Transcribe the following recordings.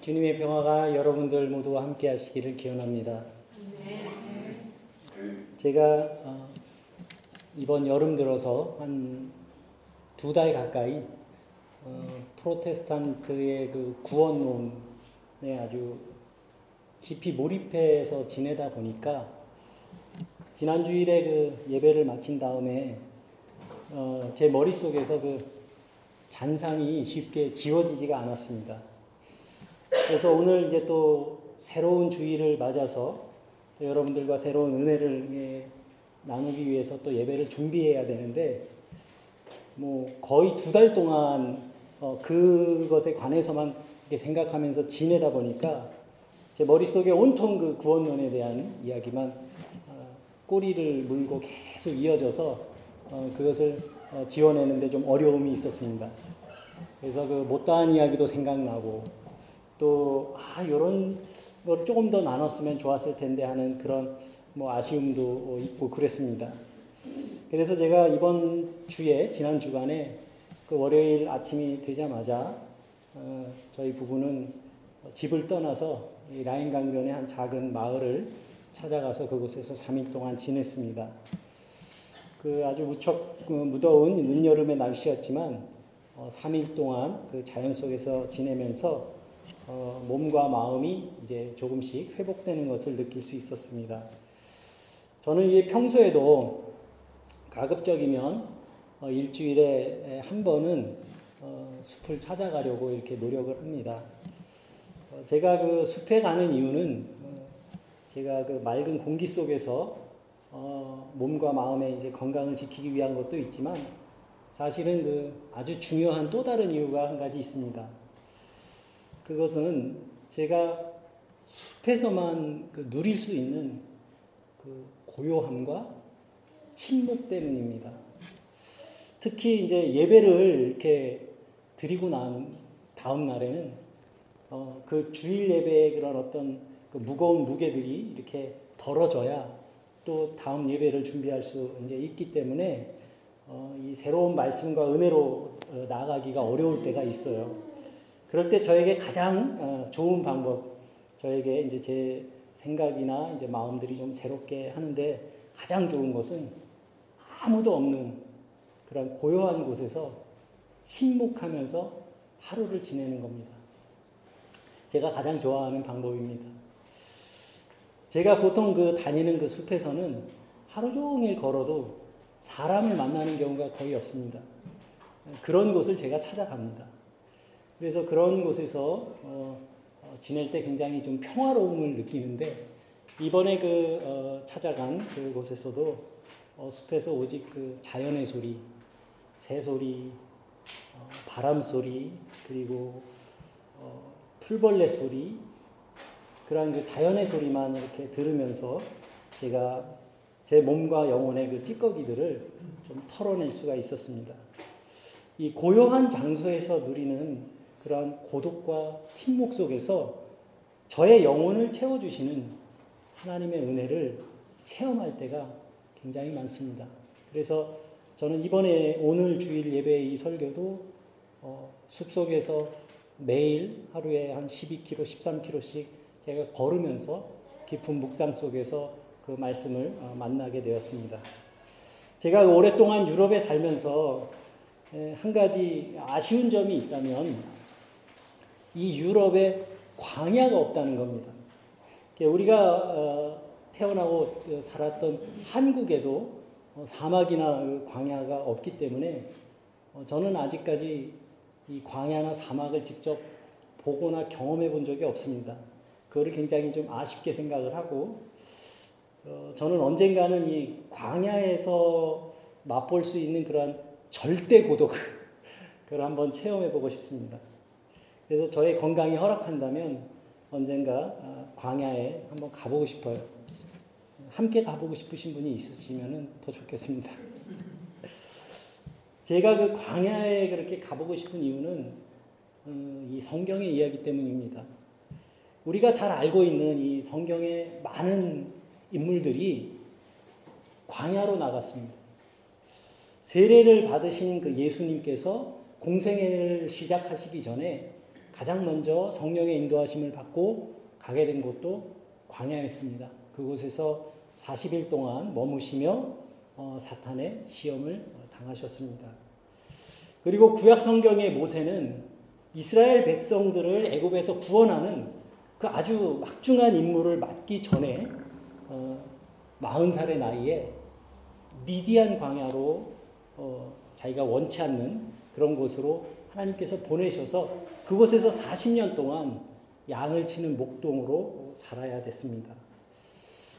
주님의 평화가 여러분들 모두와 함께 하시기를 기원합니다. 제가 어, 이번 여름 들어서 한 두 달 가까이 어, 프로테스탄트의 그 구원론에 아주 깊이 몰입해서 지내다 보니까 지난 주일에 그 예배를 마친 다음에 어, 제 머릿속에서 그 잔상이 쉽게 지워지지가 않았습니다. 그래서 오늘 이제 또 새로운 주일을 맞아서 여러분들과 새로운 은혜를 예, 나누기 위해서 또 예배를 준비해야 되는데 뭐 거의 두 달 동안 어, 그것에 관해서만 생각하면서 지내다 보니까 제 머릿속에 온통 그 구원론에 대한 이야기만 어, 꼬리를 물고 계속 이어져서 어, 그것을 어, 지원하는데 좀 어려움이 있었습니다. 그래서 그 못다한 이야기도 생각나고 또 아, 요런 걸 조금 더 나눴으면 좋았을 텐데 하는 그런 뭐 아쉬움도 있고 그랬습니다. 그래서 제가 이번 주에 지난 주간에 그 월요일 아침이 되자마자 어, 저희 부부는 집을 떠나서 라인 강변의 한 작은 마을을 찾아가서 그곳에서 3일 동안 지냈습니다. 그 아주 무척 그 무더운 늦여름의 날씨였지만 어, 3일 동안 그 자연 속에서 지내면서 어, 몸과 마음이 이제 조금씩 회복되는 것을 느낄 수 있었습니다. 저는 이 평소에도 가급적이면 어, 일주일에 한 번은 어, 숲을 찾아가려고 이렇게 노력을 합니다. 어, 제가 그 숲에 가는 이유는 어, 제가 그 맑은 공기 속에서 어, 몸과 마음의 이제 건강을 지키기 위한 것도 있지만 사실은 그 아주 중요한 또 다른 이유가 한 가지 있습니다. 그것은 제가 숲에서만 그 누릴 수 있는 그 고요함과 침묵 때문입니다. 특히 이제 예배를 이렇게 드리고 난 다음 날에는 어, 그 주일 예배의 그런 어떤 그 무거운 무게들이 이렇게 덜어져야 또 다음 예배를 준비할 수 이제 있기 때문에 어, 이 새로운 말씀과 은혜로 어, 나아가기가 어려울 때가 있어요. 그럴 때 저에게 가장 어, 좋은 방법, 저에게 이제 제 생각이나 이제 마음들이 좀 새롭게 하는데 가장 좋은 것은 아무도 없는 그런 고요한 곳에서 침묵하면서 하루를 지내는 겁니다. 제가 가장 좋아하는 방법입니다. 제가 보통 그 다니는 그 숲에서는 하루 종일 걸어도 사람을 만나는 경우가 거의 없습니다. 그런 곳을 제가 찾아갑니다. 그래서 그런 곳에서 어, 어, 지낼 때 굉장히 좀 평화로움을 느끼는데 이번에 그 어, 찾아간 그곳에서도 어, 숲에서 오직 그 자연의 소리, 새 소리, 어, 바람 소리, 그리고 어, 풀벌레 소리, 그러한 그 자연의 소리만 이렇게 들으면서 제가 제 몸과 영혼의 그 찌꺼기들을 좀 털어낼 수가 있었습니다. 이 고요한 장소에서 누리는 그러한 고독과 침묵 속에서 저의 영혼을 채워주시는 하나님의 은혜를 체험할 때가 굉장히 많습니다. 그래서 저는 이번에 오늘 주일 예배 이 설교도 어, 숲속에서 매일 하루에 한 12km, 13km씩 제가 걸으면서 깊은 묵상 속에서 그 말씀을 어, 만나게 되었습니다. 제가 오랫동안 유럽에 살면서 한 가지 아쉬운 점이 있다면 이 유럽에 광야가 없다는 겁니다. 우리가 어, 태어나고 살았던 한국에도 어, 사막이나 그 광야가 없기 때문에 저는 아직까지 이 광야나 사막을 직접 보거나 경험해 본 적이 없습니다. 그거를 굉장히 좀 아쉽게 생각을 하고 어, 저는 언젠가는 이 광야에서 맛볼 수 있는 그런 절대 고독 그걸 한번 체험해 보고 싶습니다. 그래서 저의 건강이 허락한다면 언젠가 아, 광야에 한번 가보고 싶어요. 함께 가보고 싶으신 분이 있으시면 더 좋겠습니다. 제가 그 광야에 그렇게 가보고 싶은 이유는 어, 이 성경의 이야기 때문입니다. 우리가 잘 알고 있는 이 성경의 많은 인물들이 광야로 나갔습니다. 세례를 받으신 그 예수님께서 공생애를 시작하시기 전에 가장 먼저 성령의 인도하심을 받고 가게 된 곳도 광야였습니다. 그곳에서 40일 동안 머무시며 어, 사탄의 시험을 당하셨습니다. 그리고 구약 성경의 모세는 이스라엘 백성들을 애굽에서 구원하는 그 아주 막중한 임무를 맡기 전에 어, 40살의 나이에 미디안 광야로 어, 자기가 원치 않는 그런 곳으로 하나님께서 보내셔서 그곳에서 40년 동안 양을 치는 목동으로 살아야 됐습니다.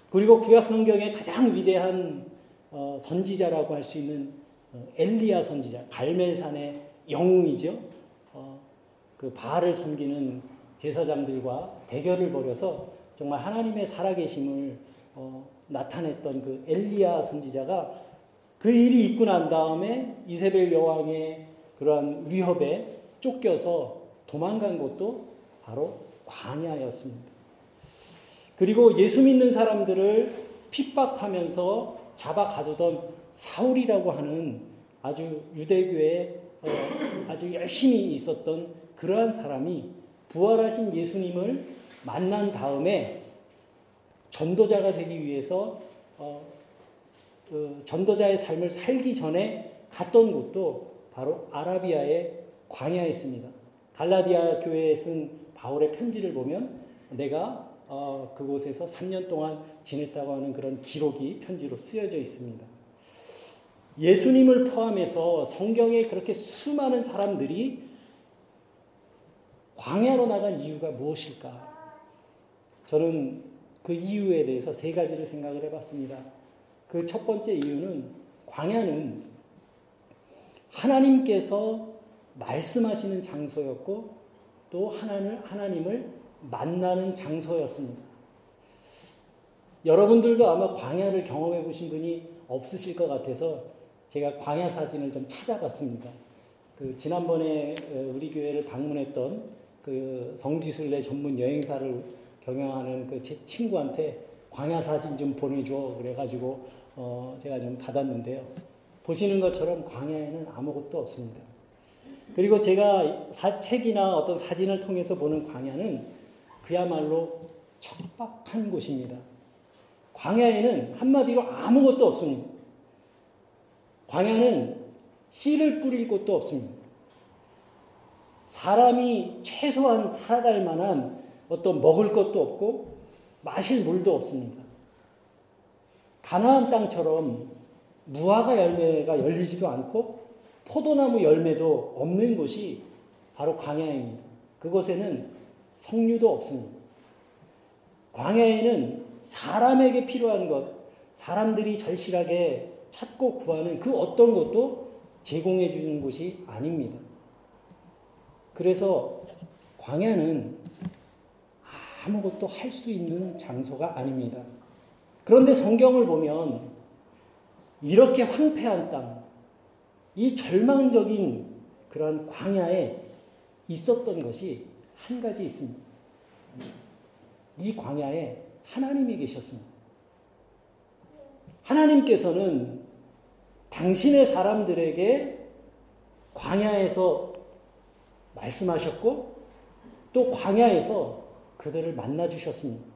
그리고 구약 성경의 가장 위대한 어, 선지자라고 할 수 있는 어, 엘리야 선지자, 갈멜산의 영웅이죠. 어, 그 바알을 섬기는 제사장들과 대결을 벌여서 정말 하나님의 살아계심을 어, 나타냈던 그 엘리야 선지자가 그 일이 있고 난 다음에 이세벨 여왕의 그러한 위협에 쫓겨서 도망간 곳도 바로 광야였습니다. 그리고 예수 믿는 사람들을 핍박하면서 잡아 가두던 사울이라고 하는 아주 유대교에 어, 아주 열심히 있었던 그러한 사람이 부활하신 예수님을 만난 다음에 전도자가 되기 위해서 어, 그 전도자의 삶을 살기 전에 갔던 곳도 바로 아라비아의 광야였습니다. 갈라디아 교회에 쓴 바울의 편지를 보면 내가 어, 그곳에서 3년 동안 지냈다고 하는 그런 기록이 편지로 쓰여져 있습니다. 예수님을 포함해서 성경에 그렇게 수많은 사람들이 광야로 나간 이유가 무엇일까? 저는 그 이유에 대해서 세 가지를 생각을 해봤습니다. 그 첫 번째 이유는 광야는 하나님께서 말씀하시는 장소였고 또 하나를, 하나님을 만나는 장소였습니다. 여러분들도 아마 광야를 경험해 보신 분이 없으실 것 같아서 제가 광야 사진을 좀 찾아봤습니다. 그 지난번에 어, 우리 교회를 방문했던 그 성지순례 전문 여행사를 경영하는 그 제 친구한테 광야 사진 좀 보내줘 그래가지고 어 제가 좀 받았는데요. 보시는 것처럼 광야에는 아무것도 없습니다. 그리고 제가 사, 책이나 어떤 사진을 통해서 보는 광야는 그야말로 척박한 곳입니다. 광야에는 한마디로 아무것도 없습니다. 광야는 씨를 뿌릴 곳도 없습니다. 사람이 최소한 살아갈 만한 어떤 먹을 것도 없고 마실 물도 없습니다. 가나안 땅처럼 무화과 열매가 열리지도 않고 포도나무 열매도 없는 곳이 바로 광야입니다. 그곳에는 석류도 없습니다. 광야에는 사람에게 필요한 것, 사람들이 절실하게 찾고 구하는 그 어떤 것도 제공해 주는 곳이 아닙니다. 그래서 광야는 아무것도 할 수 있는 장소가 아닙니다. 그런데 성경을 보면 이렇게 황폐한 땅, 이 절망적인 그러한 광야에 있었던 것이 한 가지 있습니다. 이 광야에 하나님이 계셨습니다. 하나님께서는 당신의 사람들에게 광야에서 말씀하셨고 또 광야에서 그들을 만나 주셨습니다.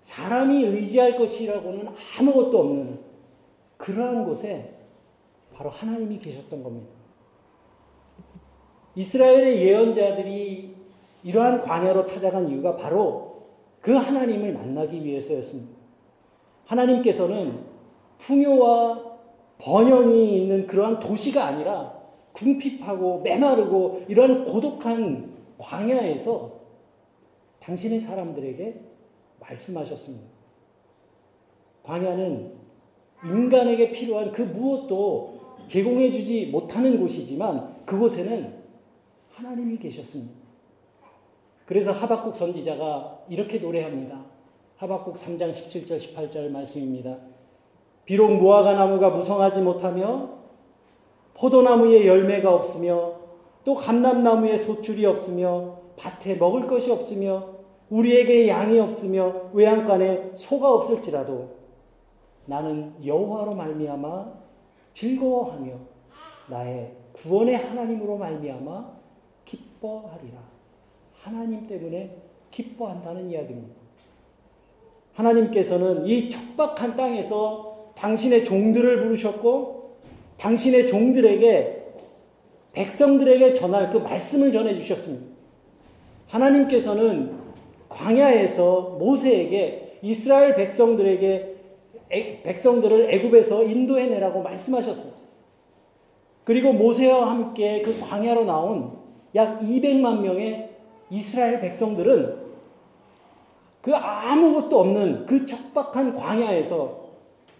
사람이 의지할 것이라고는 아무것도 없는 그러한 곳에 바로 하나님이 계셨던 겁니다. 이스라엘의 예언자들이 이러한 광야로 찾아간 이유가 바로 그 하나님을 만나기 위해서였습니다. 하나님께서는 풍요와 번영이 있는 그러한 도시가 아니라 궁핍하고 메마르고 이러한 고독한 광야에서 당신의 사람들에게 말씀하셨습니다. 광야는 인간에게 필요한 그 무엇도 제공해 주지 못하는 곳이지만 그곳에는 하나님이 계셨습니다. 그래서 하박국 선지자가 이렇게 노래합니다. 하박국 3장 17절 18절 말씀입니다. 비록 무화과 나무가 무성하지 못하며 포도나무에 열매가 없으며 또 감람나무에 소출이 없으며 밭에 먹을 것이 없으며 우리에게 양이 없으며 외양간에 소가 없을지라도 나는 여호와로 말미암아 즐거워하며 나의 구원의 하나님으로 말미암아 기뻐하리라. 하나님 때문에 기뻐한다는 이야기입니다. 하나님께서는 이 척박한 땅에서 당신의 종들을 부르셨고 당신의 종들에게 백성들에게 전할 그 말씀을 전해 주셨습니다. 하나님께서는 광야에서 모세에게 이스라엘 백성들에게 백성들을 애굽에서 인도해 내라고 말씀하셨어요. 그리고 모세와 함께 그 광야로 나온 약 200만 명의 이스라엘 백성들은 그 아무것도 없는 그 척박한 광야에서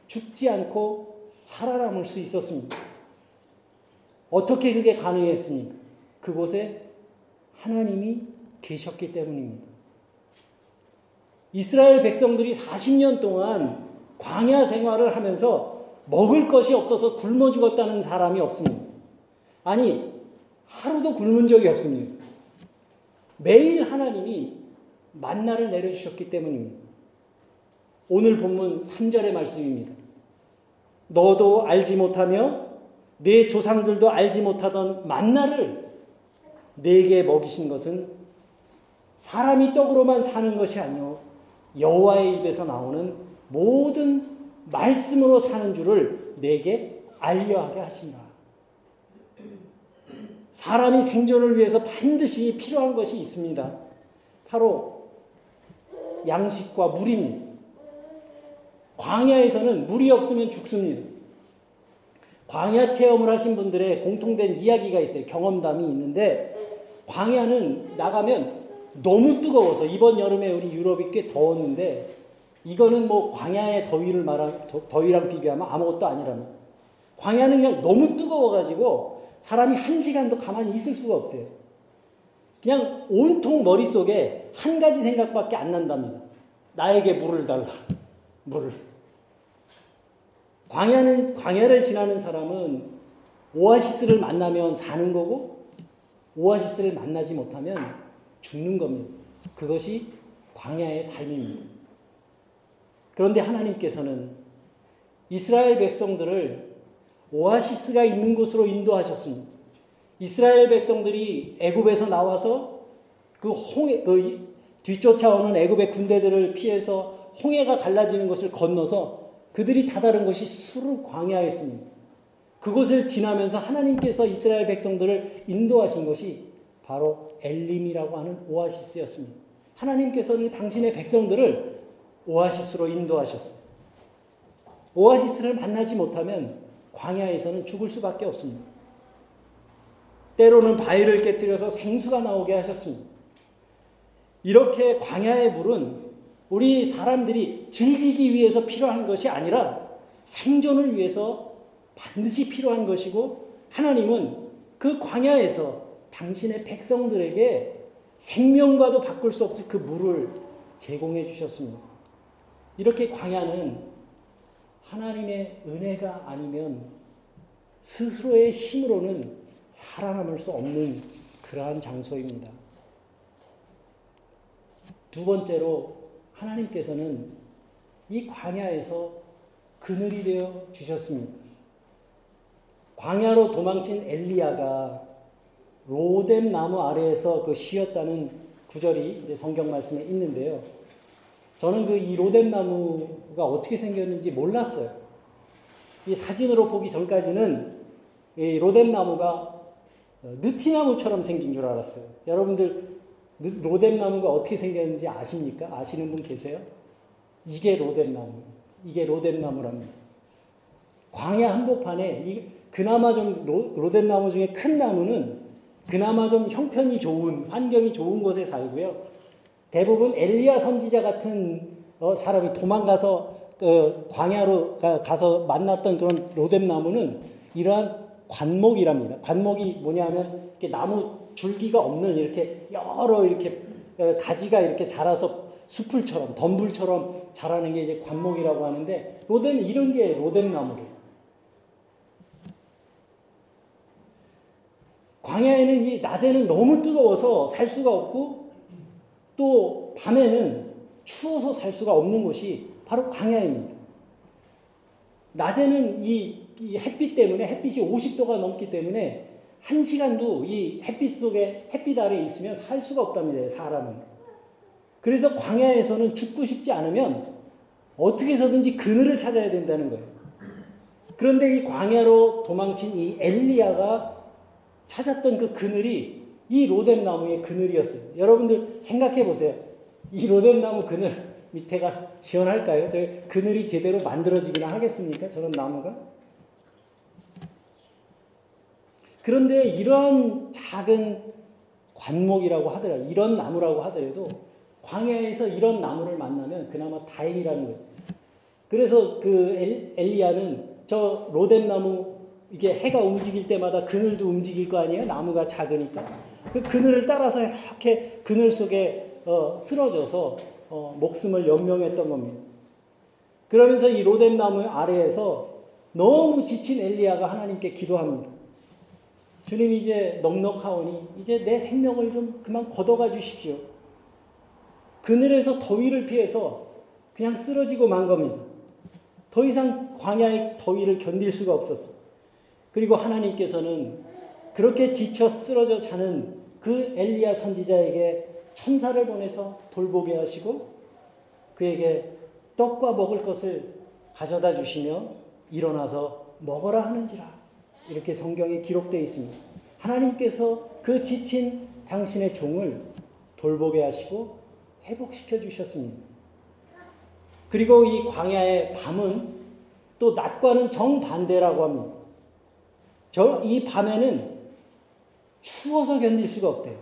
죽지 않고 살아남을 수 있었습니다. 어떻게 그게 가능했습니까? 그곳에 하나님이 계셨기 때문입니다. 이스라엘 백성들이 40년 동안 광야 생활을 하면서 먹을 것이 없어서 굶어 죽었다는 사람이 없습니다. 아니, 하루도 굶은 적이 없습니다. 매일 하나님이 만나를 내려주셨기 때문입니다. 오늘 본문 3절의 말씀입니다. 너도 알지 못하며 내 조상들도 알지 못하던 만나를 내게 먹이신 것은 사람이 떡으로만 사는 것이 아니요 여호와의 입에서 나오는 모든 말씀으로 사는 줄을 내게 알려하게 하신다. 사람이 생존을 위해서 반드시 필요한 것이 있습니다. 바로 양식과 물입니다. 광야에서는 물이 없으면 죽습니다. 광야 체험을 하신 분들의 공통된 이야기가 있어요. 경험담이 있는데 광야는 나가면 너무 뜨거워서 이번 여름에 우리 유럽이 꽤 더웠는데 이거는 뭐 광야의 더위를 말하 더위랑 비교하면 아무것도 아니라면 광야는 그냥 너무 뜨거워가지고 사람이 한 시간도 가만히 있을 수가 없대요. 그냥 온통 머릿속에 한 가지 생각밖에 안 난답니다. 나에게 물을 달라. 물을. 광야는, 광야를 지나는 사람은 오아시스를 만나면 사는 거고, 오아시스를 만나지 못하면 죽는 겁니다. 그것이 광야의 삶입니다. 그런데 하나님께서는 이스라엘 백성들을 오아시스가 있는 곳으로 인도하셨습니다. 이스라엘 백성들이 애굽에서 나와서 그 홍해 그 뒤쫓아오는 애굽의 군대들을 피해서 홍해가 갈라지는 것을 건너서 그들이 다다른 것이 수르 광야였습니다. 그곳을 지나면서 하나님께서 이스라엘 백성들을 인도하신 것이 바로 엘림이라고 하는 오아시스였습니다. 하나님께서는 당신의 백성들을 오아시스로 인도하셨어요. 오아시스를 만나지 못하면 광야에서는 죽을 수밖에 없습니다. 때로는 바위를 깨뜨려서 생수가 나오게 하셨습니다. 이렇게 광야의 물은 우리 사람들이 즐기기 위해서 필요한 것이 아니라 생존을 위해서 반드시 필요한 것이고 하나님은 그 광야에서 당신의 백성들에게 생명과도 바꿀 수 없을 그 물을 제공해 주셨습니다. 이렇게 광야는 하나님의 은혜가 아니면 스스로의 힘으로는 살아남을 수 없는 그러한 장소입니다. 두 번째로 하나님께서는 이 광야에서 그늘이 되어 주셨습니다. 광야로 도망친 엘리야가 로뎀 나무 아래에서 그 쉬었다는 구절이 이제 성경 말씀에 있는데요. 저는 그 이 로뎀 나무가 어떻게 생겼는지 몰랐어요. 이 사진으로 보기 전까지는 이 로뎀 나무가 느티나무처럼 생긴 줄 알았어요. 여러분들 로뎀 나무가 어떻게 생겼는지 아십니까? 아시는 분 계세요? 이게 로뎀 나무. 이게 로뎀 나무랍니다. 광야 한복판에 이 그나마 좀 로, 로뎀 나무 중에 큰 나무는 그나마 좀 형편이 좋은 환경이 좋은 곳에 살고요. 대부분 엘리야 선지자 같은 어, 사람이 도망가서 그 광야로 가, 서 만났던 그런 로뎀 나무는 이러한 관목이랍니다. 관목이 뭐냐면 이렇게 나무 줄기가 없는 이렇게 여러 이렇게 어, 가지가 이렇게 자라서 수풀처럼 덤불처럼 자라는 게 이제 관목이라고 하는데 로뎀 이런 게 로뎀 나무래요. 광야에는 이 낮에는 너무 뜨거워서 살 수가 없고 또 밤에는 추워서 살 수가 없는 곳이 바로 광야입니다. 낮에는 이, 이 햇빛 때문에 햇빛이 50도가 넘기 때문에 한 시간도 이 햇빛 속에 햇빛 아래에 있으면 살 수가 없답니다. 사람은. 그래서 광야에서는 죽고 싶지 않으면 어떻게 해서든지 그늘을 찾아야 된다는 거예요. 그런데 이 광야로 도망친 이 엘리야가 찾았던 그 그늘이 이 로뎀 나무의 그늘이었어요. 여러분들 생각해 보세요. 이 로뎀 나무 그늘 밑에가 시원할까요? 저 그늘이 제대로 만들어지기나 하겠습니까? 저런 나무가? 그런데 이러한 작은 관목이라고 하더라도 이런 나무라고 하더라도 광야에서 이런 나무를 만나면 그나마 다행이라는 거죠. 그래서 그 엘리야는 저 로뎀 나무 이게 해가 움직일 때마다 그늘도 움직일 거 아니에요? 나무가 작으니까. 그 그늘을 따라서 이렇게 그늘 속에 어, 쓰러져서 어, 목숨을 연명했던 겁니다. 그러면서 이 로뎀 나무 아래에서 너무 지친 엘리야가 하나님께 기도합니다. 주님 이제 넉넉하오니 이제 내 생명을 좀 그만 걷어가 주십시오. 그늘에서 더위를 피해서 그냥 쓰러지고 만 겁니다. 더 이상 광야의 더위를 견딜 수가 없었어. 그리고 하나님께서는 그렇게 지쳐 쓰러져 자는 그 엘리야 선지자에게 천사를 보내서 돌보게 하시고 그에게 떡과 먹을 것을 가져다 주시며 일어나서 먹어라 하는지라. 이렇게 성경에 기록되어 있습니다. 하나님께서 그 지친 당신의 종을 돌보게 하시고 회복시켜 주셨습니다. 그리고 이 광야의 밤은 또 낮과는 정반대라고 합니다. 저 이 밤에는 추워서 견딜 수가 없대요.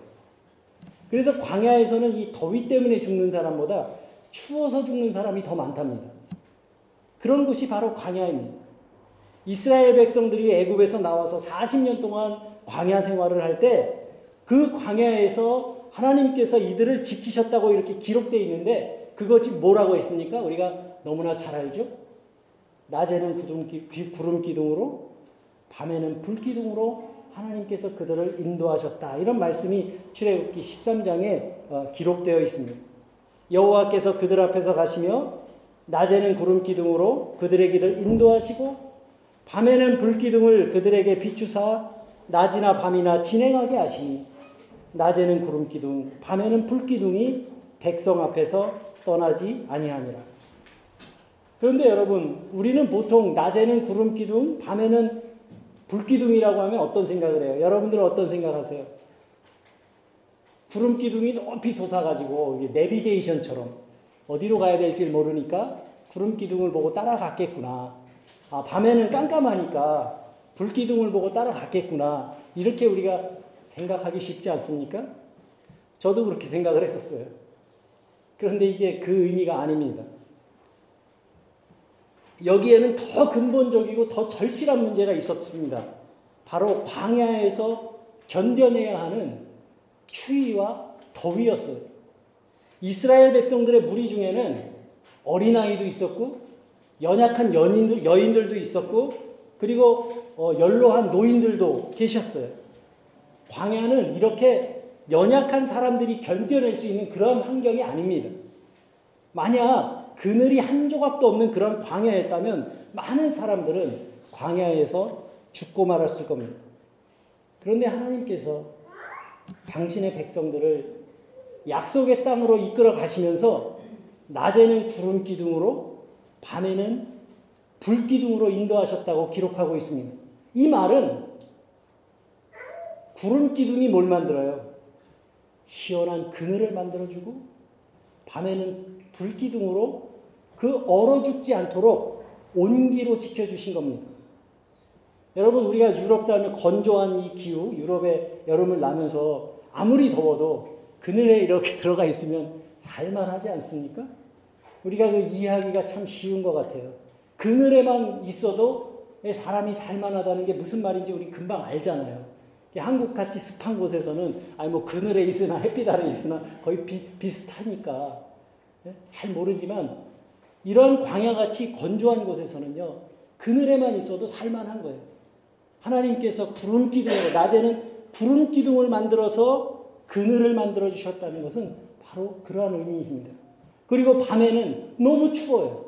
그래서 광야에서는 이 더위 때문에 죽는 사람보다 추워서 죽는 사람이 더 많답니다. 그런 곳이 바로 광야입니다. 이스라엘 백성들이 애굽에서 나와서 40년 동안 광야 생활을 할 때 그 광야에서 하나님께서 이들을 지키셨다고 이렇게 기록되어 있는데 그것이 뭐라고 했습니까? 우리가 너무나 잘 알죠? 낮에는 구름 기둥으로 밤에는 불 기둥으로 하나님께서 그들을 인도하셨다. 이런 말씀이 출애굽기 13장에 어, 기록되어 있습니다. 여호와께서 그들 앞에서 가시며 낮에는 구름 기둥으로 그들의 길을 인도하시고 밤에는 불 기둥을 그들에게 비추사 낮이나 밤이나 진행하게 하시니 낮에는 구름 기둥 밤에는 불 기둥이 백성 앞에서 떠나지 아니하니라. 그런데 여러분 우리는 보통 낮에는 구름 기둥 밤에는 불기둥이라고 하면 어떤 생각을 해요? 여러분들은 어떤 생각하세요? 구름기둥이 높이 솟아가지고 내비게이션처럼 어디로 가야 될지 모르니까 구름기둥을 보고 따라갔겠구나. 아, 밤에는 깜깜하니까 불기둥을 보고 따라갔겠구나. 이렇게 우리가 생각하기 쉽지 않습니까? 저도 그렇게 생각을 했었어요. 그런데 이게 그 의미가 아닙니다. 여기에는 더 근본적이고 더 절실한 문제가 있었습니다. 바로 광야에서 견뎌내야 하는 추위와 더위였어요. 이스라엘 백성들의 무리 중에는 어린아이도 있었고 연약한 연인들, 여인들도 있었고 그리고 어, 연로한 노인들도 계셨어요. 광야는 이렇게 연약한 사람들이 견뎌낼 수 있는 그런 환경이 아닙니다. 만약 그늘이 한 조각도 없는 그런 광야였다면 많은 사람들은 광야에서 죽고 말았을 겁니다. 그런데 하나님께서 당신의 백성들을 약속의 땅으로 이끌어 가시면서 낮에는 구름 기둥으로 밤에는 불 기둥으로 인도하셨다고 기록하고 있습니다. 이 말은 구름 기둥이 뭘 만들어요? 시원한 그늘을 만들어주고 밤에는 불 기둥으로 그 얼어 죽지 않도록 온기로 지켜주신 겁니다. 여러분 우리가 유럽 살면 건조한 이 기후, 유럽의 여름을 나면서 아무리 더워도 그늘에 이렇게 들어가 있으면 살만하지 않습니까? 우리가 그 이해하기가 참 쉬운 것 같아요. 그늘에만 있어도 사람이 살만하다는 게 무슨 말인지 우리 금방 알잖아요. 한국 같이 습한 곳에서는 아니 뭐 그늘에 있으나 햇빛 아래 있으나 거의 비, 비슷하니까 예? 잘 모르지만 이런 광야같이 건조한 곳에서는요 그늘에만 있어도 살만한 거예요. 하나님께서 구름 기둥으로 낮에는 구름 기둥을 만들어서 그늘을 만들어 주셨다는 것은 바로 그러한 의미입니다. 그리고 밤에는 너무 추워요.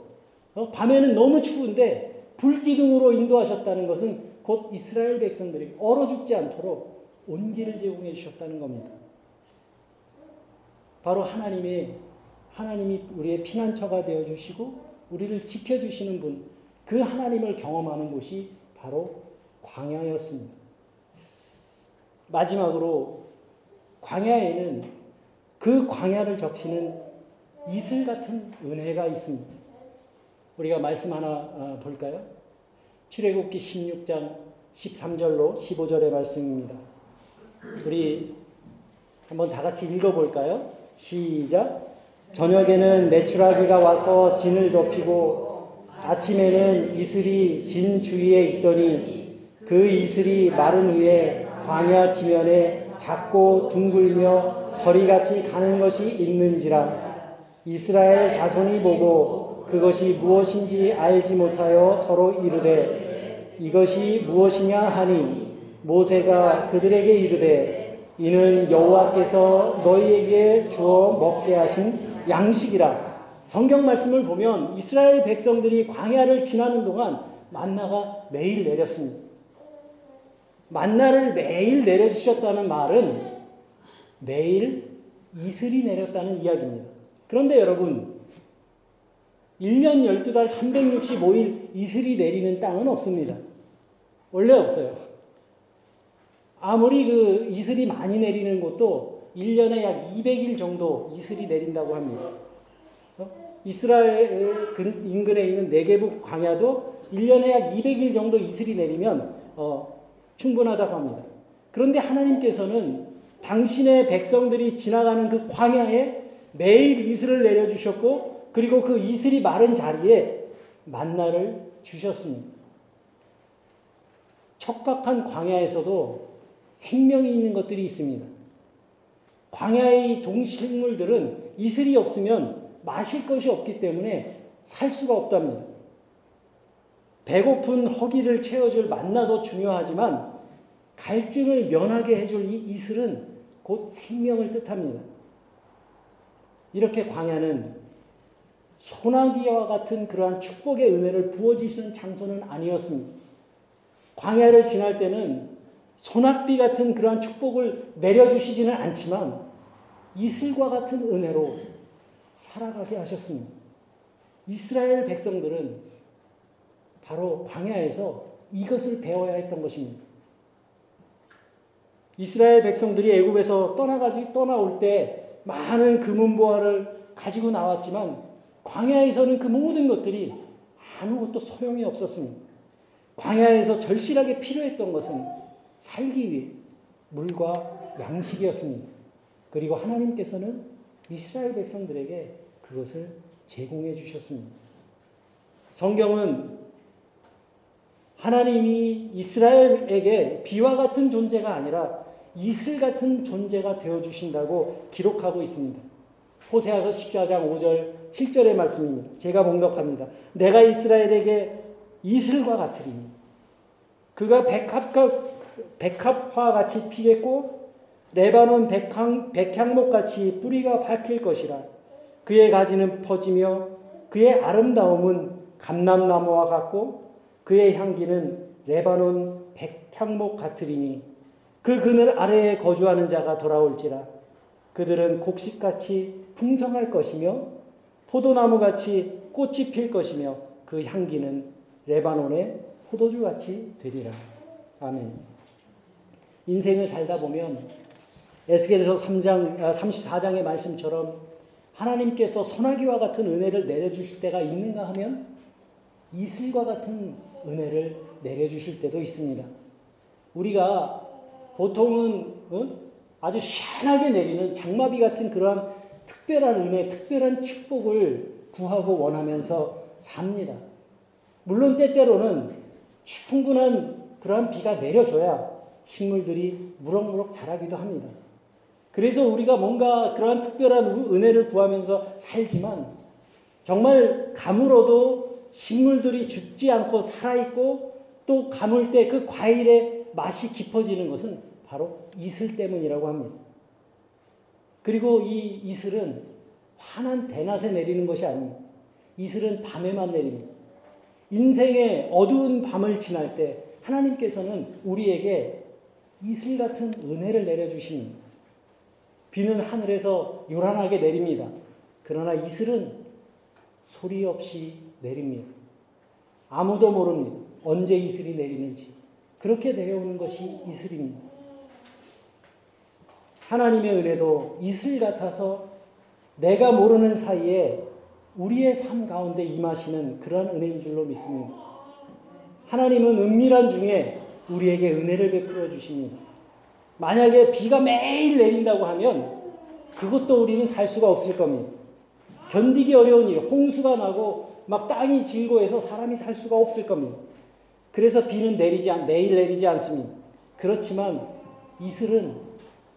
어? 밤에는 너무 추운데 불기둥으로 인도하셨다는 것은 곧 이스라엘 백성들이 얼어 죽지 않도록 온기를 제공해 주셨다는 겁니다. 바로 하나님의 하나님이 우리의 피난처가 되어 주시고 우리를 지켜 주시는 분, 그 하나님을 경험하는 곳이 바로 광야였습니다. 마지막으로 광야에는 그 광야를 적시는 이슬 같은 은혜가 있습니다. 우리가 말씀 하나 아, 볼까요? 출애굽기 16장 13절로 15절의 말씀입니다. 우리 한번 다 같이 읽어 볼까요? 시작. 저녁에는 메추라기가 와서 진을 덮이고 아침에는 이슬이 진 주위에 있더니 그 이슬이 마른 후에 광야 지면에 작고 둥글며 서리같이 가는 것이 있는지라. 이스라엘 자손이 보고 그것이 무엇인지 알지 못하여 서로 이르되 이것이 무엇이냐 하니 모세가 그들에게 이르되 이는 여호와께서 너희에게 주어 먹게 하신 양식이라. 성경 말씀을 보면 이스라엘 백성들이 광야를 지나는 동안 만나가 매일 내렸습니다. 만나를 매일 내려주셨다는 말은 매일 이슬이 내렸다는 이야기입니다. 그런데 여러분, 1년 12달 365일 이슬이 내리는 땅은 없습니다. 원래 없어요. 아무리 그 이슬이 많이 내리는 곳도 1년에 약 200일 정도 이슬이 내린다고 합니다. 어? 이스라엘 인근에 있는 네게부 광야도 1년에 약 200일 정도 이슬이 내리면 어, 충분하다고 합니다. 그런데 하나님께서는 당신의 백성들이 지나가는 그 광야에 매일 이슬을 내려주셨고 그리고 그 이슬이 마른 자리에 만나를 주셨습니다. 척박한 광야에서도 생명이 있는 것들이 있습니다. 광야의 동식물들은 이슬이 없으면 마실 것이 없기 때문에 살 수가 없답니다. 배고픈 허기를 채워줄 만나도 중요하지만 갈증을 면하게 해줄 이 이슬은 곧 생명을 뜻합니다. 이렇게 광야는 소나기와 같은 그러한 축복의 은혜를 부어주시는 장소는 아니었습니다. 광야를 지날 때는 소낙비 같은 그러한 축복을 내려주시지는 않지만 이슬과 같은 은혜로 살아가게 하셨습니다. 이스라엘 백성들은 바로 광야에서 이것을 배워야 했던 것입니다. 이스라엘 백성들이 애굽에서 떠나가지 떠나올 때 많은 금은 보화를 가지고 나왔지만 광야에서는 그 모든 것들이 아무것도 소용이 없었습니다. 광야에서 절실하게 필요했던 것은 살기 위해 물과 양식이었습니다. 그리고 하나님께서는 이스라엘 백성들에게 그것을 제공해 주셨습니다. 성경은 하나님이 이스라엘에게 비와 같은 존재가 아니라 이슬 같은 존재가 되어 주신다고 기록하고 있습니다. 호세아서 14장 5절 7절의 말씀입니다. 제가 봉독합니다. 내가 이스라엘에게 이슬과 같으리니 그가 백합과 백합화 같이 피겠고 레바논 백향, 백향목 같이 뿌리가 밝힐 것이라. 그의 가지는 퍼지며 그의 아름다움은 감람나무와 같고 그의 향기는 레바논 백향목 같으리니 그 그늘 아래에 거주하는 자가 돌아올지라. 그들은 곡식같이 풍성할 것이며 포도나무같이 꽃이 필 것이며 그 향기는 레바논의 포도주같이 되리라. 아멘. 인생을 살다 보면 에스겔서 3장 34장의 말씀처럼 하나님께서 소나기와 같은 은혜를 내려주실 때가 있는가 하면 이슬과 같은 은혜를 내려주실 때도 있습니다. 우리가 보통은 어? 아주 시원하게 내리는 장마비 같은 그러한 특별한 은혜, 특별한 축복을 구하고 원하면서 삽니다. 물론 때때로는 충분한 그러한 비가 내려줘야 식물들이 무럭무럭 자라기도 합니다. 그래서 우리가 뭔가 그러한 특별한 은혜를 구하면서 살지만 정말 가물어도 식물들이 죽지 않고 살아있고 또 가물 때그 과일의 맛이 깊어지는 것은 바로 이슬 때문이라고 합니다. 그리고 이 이슬은 환한 대낮에 내리는 것이 아닙니다. 이슬은 밤에만 내립니다. 인생의 어두운 밤을 지날 때 하나님께서는 우리에게 이슬 같은 은혜를 내려주십니다. 비는 하늘에서 요란하게 내립니다. 그러나 이슬은 소리 없이 내립니다. 아무도 모릅니다. 언제 이슬이 내리는지. 그렇게 내려오는 것이 이슬입니다. 하나님의 은혜도 이슬 같아서 내가 모르는 사이에 우리의 삶 가운데 임하시는 그러한 은혜인 줄로 믿습니다. 하나님은 은밀한 중에 우리에게 은혜를 베풀어 주십니다. 만약에 비가 매일 내린다고 하면 그것도 우리는 살 수가 없을 겁니다. 견디기 어려운 일, 홍수가 나고 막 땅이 진고해서 사람이 살 수가 없을 겁니다. 그래서 비는 내리지 않, 매일 내리지 않습니다. 그렇지만 이슬은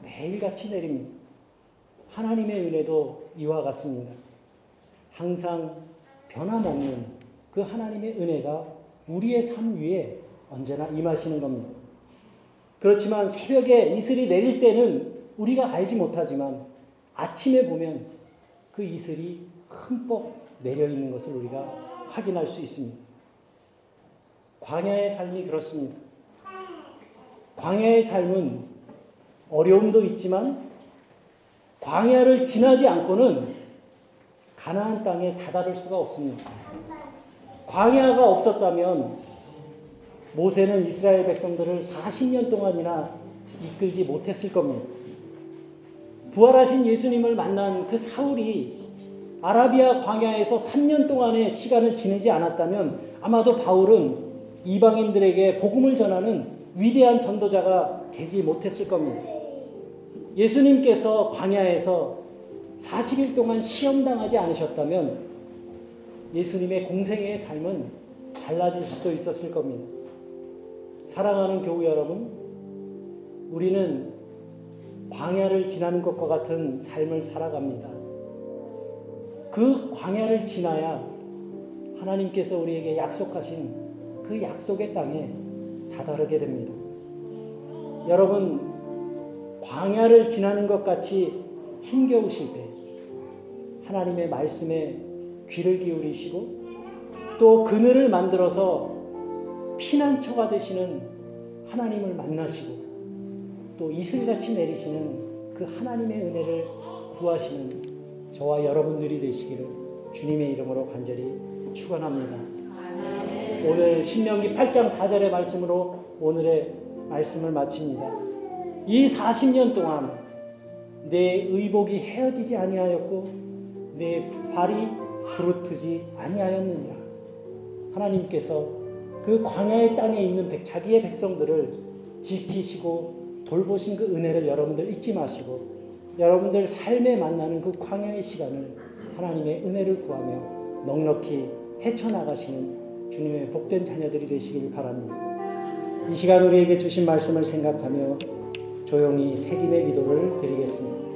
매일같이 내립니다. 하나님의 은혜도 이와 같습니다. 항상 변함없는 그 하나님의 은혜가 우리의 삶 위에 언제나 임하시는 겁니다. 그렇지만 새벽에 이슬이 내릴 때는 우리가 알지 못하지만 아침에 보면 그 이슬이 흠뻑 내려 있는 것을 우리가 확인할 수 있습니다. 광야의 삶이 그렇습니다. 광야의 삶은 어려움도 있지만 광야를 지나지 않고는 가나안 땅에 다다를 수가 없습니다. 광야가 없었다면 모세는 이스라엘 백성들을 40년 동안이나 이끌지 못했을 겁니다. 부활하신 예수님을 만난 그 사울이 아라비아 광야에서 3년 동안의 시간을 지내지 않았다면 아마도 바울은 이방인들에게 복음을 전하는 위대한 전도자가 되지 못했을 겁니다. 예수님께서 광야에서 40일 동안 시험당하지 않으셨다면 예수님의 공생의 삶은 달라질 수도 있었을 겁니다. 사랑하는 교우 여러분, 우리는 광야를 지나는 것과 같은 삶을 살아갑니다. 그 광야를 지나야 하나님께서 우리에게 약속하신 그 약속의 땅에 다다르게 됩니다. 여러분, 광야를 지나는 것 같이 힘겨우실 때 하나님의 말씀에 귀를 기울이시고 또 그늘을 만들어서 피난처가 되시는 하나님을 만나시고 또 이슬같이 내리시는 그 하나님의 은혜를 구하시는 저와 여러분들이 되시기를 주님의 이름으로 간절히 축원합니다. 오늘 신명기 8장 4절의 말씀으로 오늘의 말씀을 마칩니다. 이 40년 동안 내 의복이 헤어지지 아니하였고 내 발이 부르트지 아니하였느니라. 하나님께서 그 광야의 땅에 있는 자기의 백성들을 지키시고 돌보신 그 은혜를 여러분들 잊지 마시고 여러분들 삶에 만나는 그 광야의 시간을 하나님의 은혜를 구하며 넉넉히 헤쳐나가시는 주님의 복된 자녀들이 되시길 바랍니다. 이 시간 우리에게 주신 말씀을 생각하며 조용히 새김의 기도를 드리겠습니다.